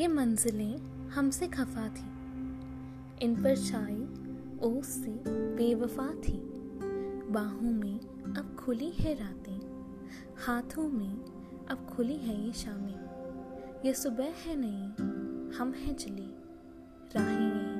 ये मंजिलें हमसे खफा थी। इन पर छाई ओस से बेवफा थी। बाहों में अब खुली है रातें, हाथों में अब खुली है ये शामें। ये सुबह है नहीं हम हैं चले राहें